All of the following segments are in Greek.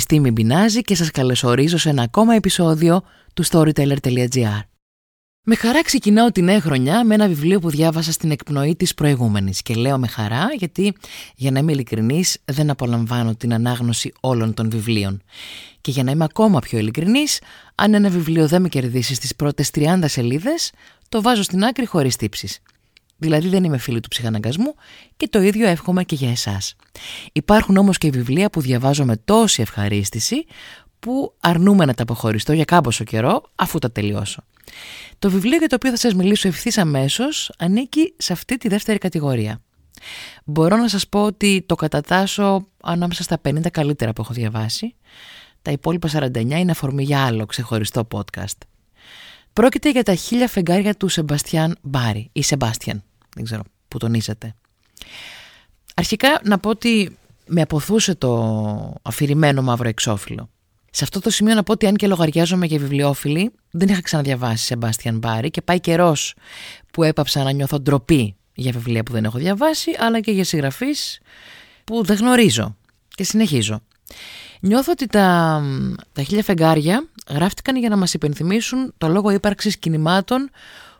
Επιστήμη Μπινάζη και σας καλωσορίζω σε ένα ακόμα επεισόδιο του Storyteller.gr. Με χαρά ξεκινάω τη νέα χρονιά με ένα βιβλίο που διάβασα στην εκπνοή της προηγούμενης και λέω με χαρά γιατί για να είμαι ειλικρινής δεν απολαμβάνω την ανάγνωση όλων των βιβλίων. Και για να είμαι ακόμα πιο ειλικρινής, αν ένα βιβλίο δεν με κερδίσει στις πρώτες 30 σελίδες, το βάζω στην άκρη χωρίς τύψεις. Δηλαδή δεν είμαι φίλη του ψυχαναγκασμού και το ίδιο εύχομαι και για εσάς. Υπάρχουν όμως και βιβλία που διαβάζω με τόση ευχαρίστηση που αρνούμε να τα αποχωριστώ για κάμποσο καιρό αφού τα τελειώσω. Το βιβλίο για το οποίο θα σας μιλήσω ευθύς αμέσως ανήκει σε αυτή τη δεύτερη κατηγορία. Μπορώ να σας πω ότι το κατατάσω ανάμεσα στα 50 καλύτερα που έχω διαβάσει. Τα υπόλοιπα 49 είναι αφορμή για άλλο ξεχωριστό podcast. Πρόκειται για τα χίλια φεγγάρια του Σεμπαστιάν Μπάρι ή Σεμπάστιαν δεν ξέρω που τονίσατε. Αρχικά να πω ότι με αποθούσε το αφηρημένο μαύρο εξώφυλλο. Σε αυτό το σημείο να πω ότι αν και λογαριάζομαι για βιβλιοφίλη, δεν είχα ξαναδιαβάσει Σεμπάστιαν Μπάρι και πάει καιρός που έπαψα να νιώθω ντροπή για βιβλία που δεν έχω διαβάσει, αλλά και για συγγραφείς που δεν γνωρίζω και συνεχίζω. Νιώθω ότι τα, τα χίλια φεγγάρια γράφτηκαν για να μας υπενθυμίσουν το λόγο ύπαρξης κινημάτων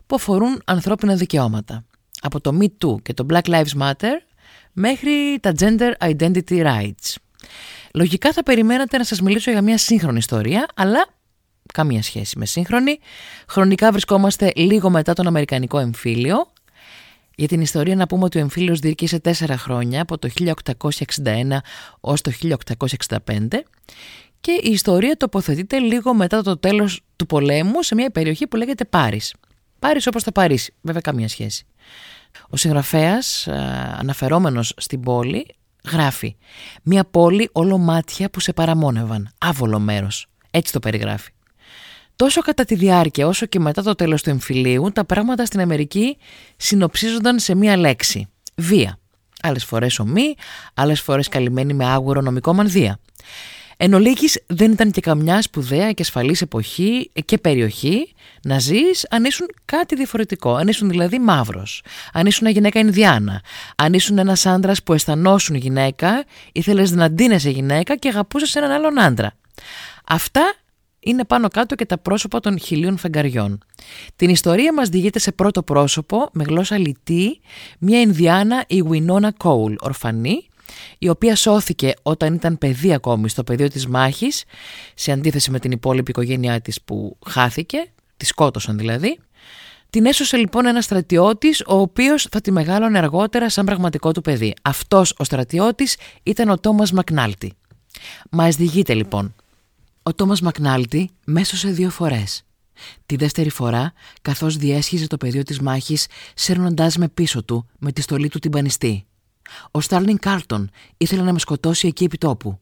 που αφορούν ανθρώπινα δικαιώματα από το Me Too και το Black Lives Matter μέχρι τα Gender Identity Rights. Λογικά θα περιμένατε να σας μιλήσω για μια σύγχρονη ιστορία, αλλά καμία σχέση με σύγχρονη. Χρονικά βρισκόμαστε λίγο μετά τον Αμερικανικό εμφύλιο. Για την ιστορία να πούμε ότι ο εμφύλιος διήρκησε τέσσερα χρόνια, από το 1861 ως το 1865 και η ιστορία τοποθετείται λίγο μετά το τέλος του πολέμου σε μια περιοχή που λέγεται Πάρις. Πάρις όπως το Παρίσι, βέβαια καμία σχέση. Ο συγγραφέας, ε, αναφερόμενος στην πόλη, γράφει «Μια πόλη όλο μάτια που σε παραμόνευαν, άβολο μέρος». Έτσι το περιγράφει. Τόσο κατά τη διάρκεια όσο και μετά το τέλος του εμφυλίου, τα πράγματα στην Αμερική συνοψίζονταν σε μία λέξη. Βία. Άλλες φορές ομή, άλλες φορές καλυμμένη με άγουρο νομικό μανδύα. Εν ολίγης, δεν ήταν και καμιά σπουδαία και ασφαλής εποχή και περιοχή να ζεις αν ήσουν κάτι διαφορετικό, αν ήσουν δηλαδή μαύρος, αν ήσουν μια γυναίκα Ινδιάνα, αν ήσουν ένας άντρας που αισθανόσουν γυναίκα, ήθελες να ντύνεσαι γυναίκα και αγαπούσες έναν άλλον άντρα. Αυτά είναι πάνω κάτω και τα πρόσωπα των χιλίων φεγγαριών. Την ιστορία μας διηγείται σε πρώτο πρόσωπο, με γλώσσα λιτή, μια Ινδιάνα η Winona Cole, ορφανή, η οποία σώθηκε όταν ήταν παιδί ακόμη στο πεδίο της μάχης, σε αντίθεση με την υπόλοιπη οικογένειά της που χάθηκε, τη σκότωσαν δηλαδή. Την έσωσε λοιπόν ένα στρατιώτης, ο οποίος θα τη μεγάλωνε αργότερα σαν πραγματικό του παιδί. Αυτός ο στρατιώτης ήταν ο Τόμας Μακνάλτη. Μα διηγείται λοιπόν. Ο Τόμας Μακνάλτη μέσωσε δύο φορές. Τη δεύτερη φορά, καθώς διέσχιζε το πεδίο της μάχης, σέρνοντάς με πίσω του με τη στολή του την πανιστή. Ο Στάρλιν Κάρτον ήθελε να με σκοτώσει εκεί επί τόπου.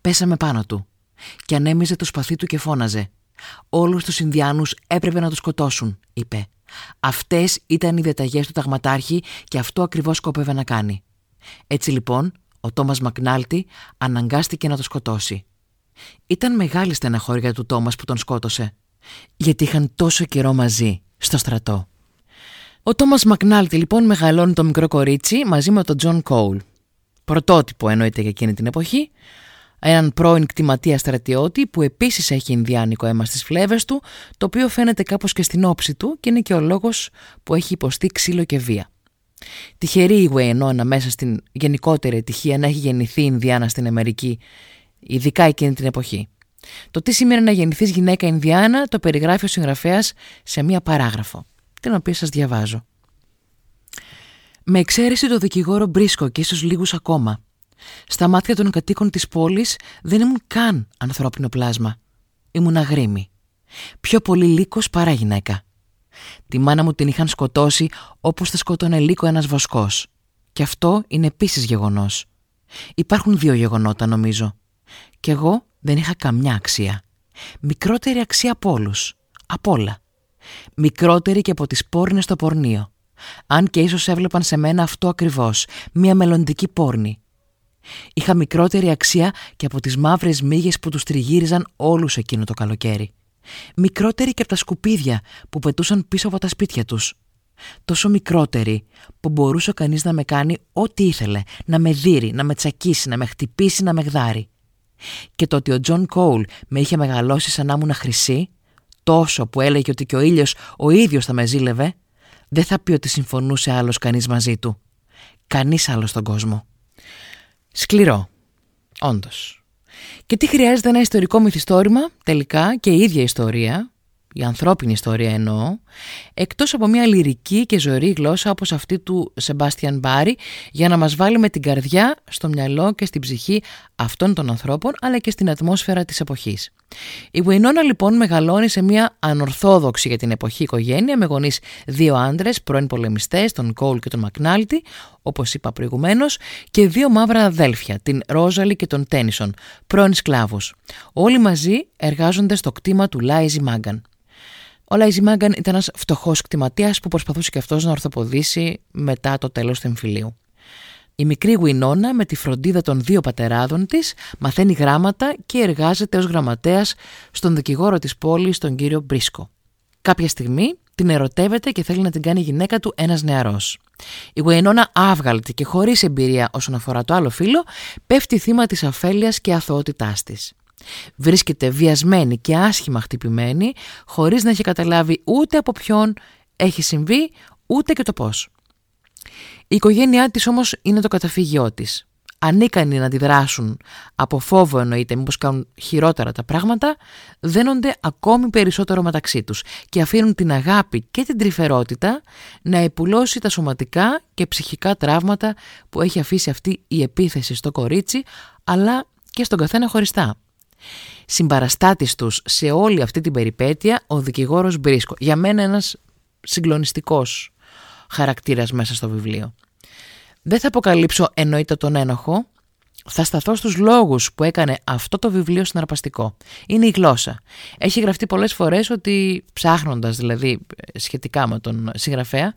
Πέσαμε πάνω του. Και ανέμιζε το σπαθί του και φώναζε. Όλους τους Ινδιάνους έπρεπε να τους σκοτώσουν, είπε. Αυτές ήταν οι διαταγές του ταγματάρχη και αυτό ακριβώς σκόπευε να κάνει. Έτσι λοιπόν, ο Τόμας Μακνάλτη αναγκάστηκε να το σκοτώσει. Ήταν μεγάλη στεναχώρια του Τόμας που τον σκότωσε, γιατί είχαν τόσο καιρό μαζί στο στρατό. Ο Τόμας Μακνάλτη λοιπόν μεγαλώνει το μικρό κορίτσι μαζί με τον Τζον Κόουλ. Πρωτότυπο εννοείται για εκείνη την εποχή. Έναν πρώην κτηματία στρατιώτη που επίσης έχει Ινδιάνικο αίμα στις φλέβες του, το οποίο φαίνεται κάπως και στην όψη του και είναι και ο λόγος που έχει υποστεί ξύλο και βία. Τυχερή η Γουινόνα μέσα στην γενικότερη ευτυχία να έχει γεννηθεί Ινδιάνα στην Αμερική, ειδικά εκείνη την εποχή. Το τι σημαίνει να γεννηθείς γυναίκα Ινδιάνα το περιγράφει ο συγγραφέας σε μία παράγραφο την οποία σας διαβάζω. Με εξαίρεση το δικηγόρο Μπρίσκο και ίσως λίγους ακόμα, στα μάτια των κατοίκων της πόλης δεν ήμουν καν ανθρώπινο πλάσμα. Ήμουν αγρίμη. Πιο πολύ λύκος παρά γυναίκα. Τη μάνα μου την είχαν σκοτώσει όπως θα σκότωνε λύκο ένας βοσκός. Και αυτό είναι επίσης γεγονός. Υπάρχουν δύο γεγονότα νομίζω. Κι εγώ δεν είχα καμιά αξία. Μικρότερη αξία από όλους. Απ' όλα μικρότερη και από τις πόρνες στο πορνείο. Αν και ίσως έβλεπαν σε μένα αυτό ακριβώς, μια μελλοντική πόρνη. Είχα μικρότερη αξία και από τις μαύρες μύγες που τους τριγύριζαν όλους εκείνο το καλοκαίρι. Μικρότερη και από τα σκουπίδια που πετούσαν πίσω από τα σπίτια τους. Τόσο μικρότερη που μπορούσε κανείς να με κάνει ό,τι ήθελε, να με δείρει, να με τσακίσει, να με χτυπήσει, να με γδάρει. Και το ότι ο Τζον Κόουλ με είχε μεγαλώσει σαν να ήμουν χρυσή, τόσο που έλεγε ότι και ο ήλιος ο ίδιος θα με ζήλευε, δεν θα πει ότι συμφωνούσε άλλος κανείς μαζί του. Κανείς άλλος στον κόσμο. Σκληρό. Όντως. Και τι χρειάζεται ένα ιστορικό μυθιστόρημα, τελικά και η ίδια ιστορία, η ανθρώπινη ιστορία εννοώ, εκτός από μια λυρική και ζωηρή γλώσσα όπως αυτή του Σεμπάστιαν Μπάρι για να μας βάλει με την καρδιά στο μυαλό και στην ψυχή αυτών των ανθρώπων αλλά και στην ατμόσφαιρα της εποχής. Η Βουινόνα λοιπόν μεγαλώνει σε μια ανορθόδοξη για την εποχή οικογένεια με γονείς δύο άντρες, πρώην πολεμιστές, τον Κόλ και τον Μακνάλτη, όπως είπα προηγουμένως, και δύο μαύρα αδέλφια, την Ρόζαλη και τον Τένισον, πρώην σκλάβους. Όλοι μαζί εργάζονται στο κτήμα του Λάιζι Μάγκαν. Ο Λάιζι Μάγκαν ήταν ένας φτωχός κτηματίας που προσπαθούσε και αυτός να ορθοποδήσει μετά το τέλος του εμφυλίου. Η μικρή Γουινόνα με τη φροντίδα των δύο πατεράδων της μαθαίνει γράμματα και εργάζεται ως γραμματέας στον δικηγόρο της πόλης, τον κύριο Μπρίσκο. Κάποια στιγμή την ερωτεύεται και θέλει να την κάνει γυναίκα του ένας νεαρός. Η Γουινόνα άβγαλτη και χωρίς εμπειρία όσον αφορά το άλλο φίλο πέφτει θύμα της αφέλειας και αθωότητάς της. Βρίσκεται βιασμένη και άσχημα χτυπημένη, χωρίς να έχει καταλάβει ούτε από ποιον έχει συμβεί, ούτε και το πώς. Η οικογένειά της όμως είναι το καταφύγιό της. Ανίκανοι να αντιδράσουν από φόβο εννοείται μήπως κάνουν χειρότερα τα πράγματα, δένονται ακόμη περισσότερο μεταξύ τους και αφήνουν την αγάπη και την τρυφερότητα να επουλώσει τα σωματικά και ψυχικά τραύματα που έχει αφήσει αυτή η επίθεση στο κορίτσι, αλλά και στον καθένα χωριστά. Συμπαραστάτης τους σε όλη αυτή την περιπέτεια ο δικηγόρος Μπρίσκο. Για μένα ένας συγκλονιστικός χαρακτήρας μέσα στο βιβλίο. Δεν θα αποκαλύψω εννοείται τον ένοχο, θα σταθώ στους λόγους που έκανε αυτό το βιβλίο συναρπαστικό. Είναι η γλώσσα. Έχει γραφτεί πολλές φορές ότι, ψάχνοντας δηλαδή σχετικά με τον συγγραφέα,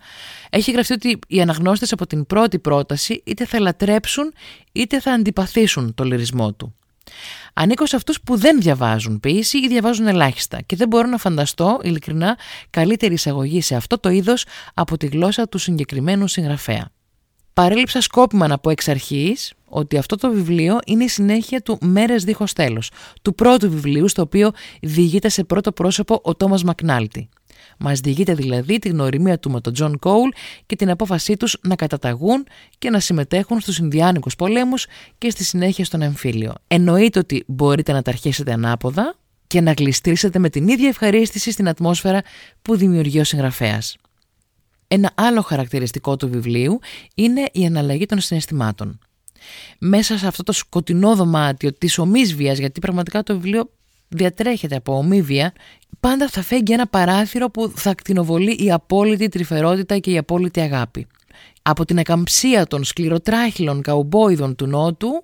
έχει γραφτεί ότι οι αναγνώστες από την πρώτη πρόταση είτε θα λατρέψουν είτε θα αντιπαθήσουν το λυρισμό του. Ανήκω σε αυτούς που δεν διαβάζουν ποίηση ή διαβάζουν ελάχιστα και δεν μπορώ να φανταστώ ειλικρινά καλύτερη εισαγωγή σε αυτό το είδος από τη γλώσσα του συγκεκριμένου συγγραφέα. Παρέλειψα σκόπιμα να πω εξ αρχής ότι αυτό το βιβλίο είναι η συνέχεια του «Μέρες δίχως τέλος», του πρώτου βιβλίου στο οποίο διηγείται σε πρώτο πρόσωπο ο Τόμας Μακνάλτη. Μας διηγείται δηλαδή τη γνωριμία του με τον Τζον Κόουλ και την απόφασή τους να καταταγούν και να συμμετέχουν στους Ινδιάνικους πολέμους και στη συνέχεια στον εμφύλιο. Εννοείται ότι μπορείτε να τα αρχίσετε ανάποδα και να γλιστρήσετε με την ίδια ευχαρίστηση στην ατμόσφαιρα που δημιουργεί ο συγγραφέας. Ένα άλλο χαρακτηριστικό του βιβλίου είναι η αναλλαγή των συναισθημάτων. Μέσα σε αυτό το σκοτεινό δωμάτιο της ομίσβιας, γιατί πραγματικά το βιβλίο διατρέχεται από ομίβια, πάντα θα φέγγει ένα παράθυρο που θα κτηνοβολεί η απόλυτη τρυφερότητα και η απόλυτη αγάπη. Από την ακαμψία των σκληροτράχυλων καουμπόιδων του Νότου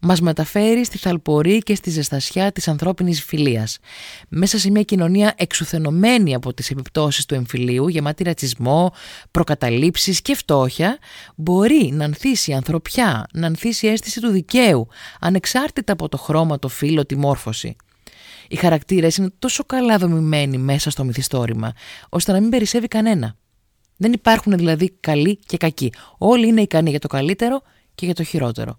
μας μεταφέρει στη θαλπορή και στη ζεστασιά της ανθρώπινης φιλίας. Μέσα σε μια κοινωνία εξουθενωμένη από τις επιπτώσεις του εμφυλίου, γεμάτη ρατσισμό, προκαταλήψεις και φτώχεια, μπορεί να ανθίσει ανθρωπιά, να ανθίσει αίσθηση του δικαίου, ανεξάρτητα από το χρώμα, το φύλλο, τη μόρφωση. Οι χαρακτήρες είναι τόσο καλά δομημένοι μέσα στο μυθιστόρημα, ώστε να μην περισσεύει κανένα. Δεν υπάρχουν δηλαδή καλοί και κακοί. Όλοι είναι ικανοί για το καλύτερο και για το χειρότερο.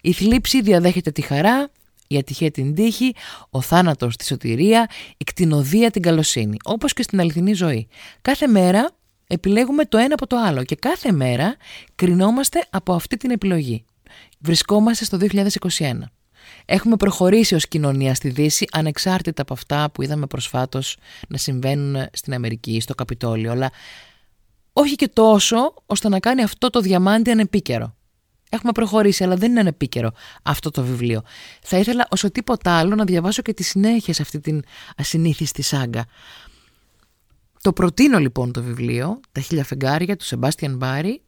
Η θλίψη διαδέχεται τη χαρά, η ατυχία την τύχη, ο θάνατος τη σωτηρία, η κτηνοδία την καλοσύνη, όπως και στην αληθινή ζωή. Κάθε μέρα επιλέγουμε το ένα από το άλλο και κάθε μέρα κρινόμαστε από αυτή την επιλογή. Βρισκόμαστε στο 2021. Έχουμε προχωρήσει ως κοινωνία στη Δύση ανεξάρτητα από αυτά που είδαμε προσφάτως να συμβαίνουν στην Αμερική, στο Καπιτόλιο, αλλά όχι και τόσο ώστε να κάνει αυτό το διαμάντι ανεπίκαιρο. Έχουμε προχωρήσει, αλλά δεν είναι επίκαιρο αυτό το βιβλίο. Θα ήθελα όσο τίποτα άλλο να διαβάσω και τη συνέχεια σε αυτή την ασυνήθιστη σάγκα. Το προτείνω λοιπόν το βιβλίο, Τα χίλια φεγγάρια του Σεμπάστιαν Μπάρι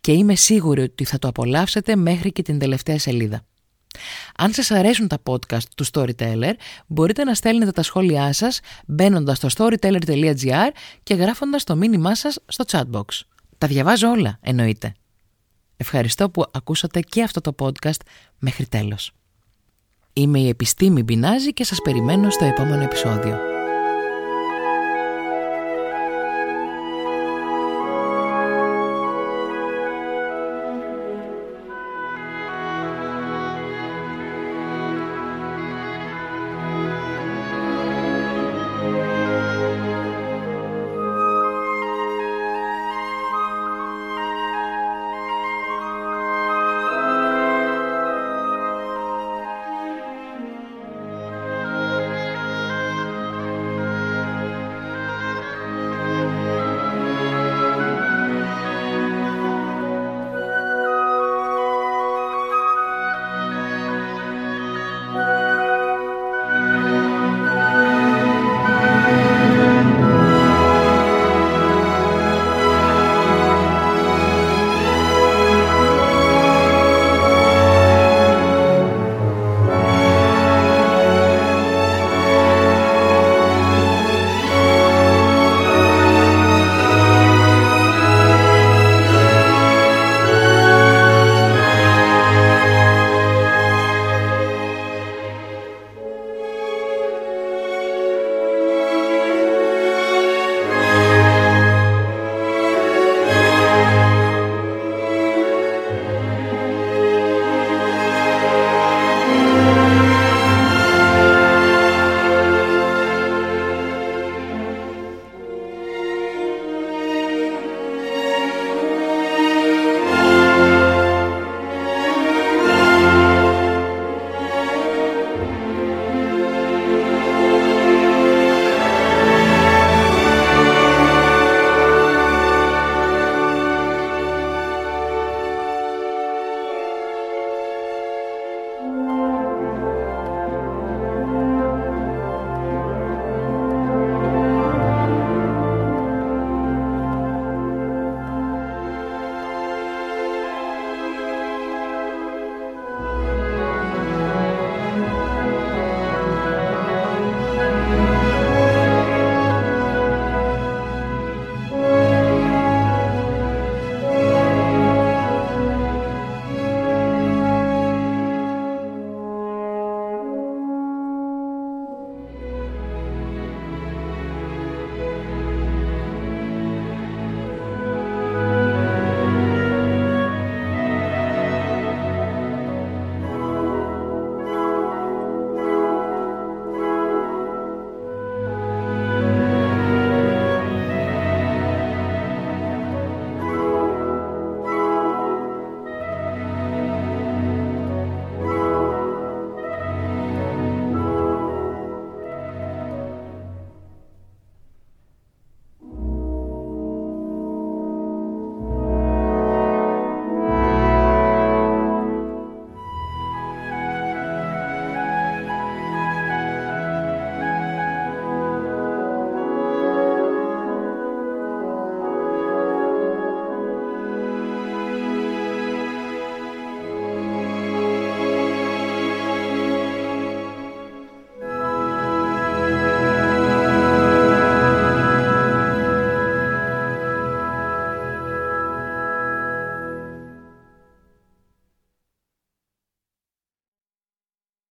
και είμαι σίγουρη ότι θα το απολαύσετε μέχρι και την τελευταία σελίδα. Αν σας αρέσουν τα podcast του Storyteller, μπορείτε να στέλνετε τα σχόλιά σας μπαίνοντας στο storyteller.gr και γράφοντας το μήνυμά σας στο chatbox. Τα διαβάζω όλα, εννοείται. Ευχαριστώ που ακούσατε και αυτό το podcast μέχρι τέλος. Είμαι η Επιστήμη Μπινάζη και σας περιμένω στο επόμενο επεισόδιο.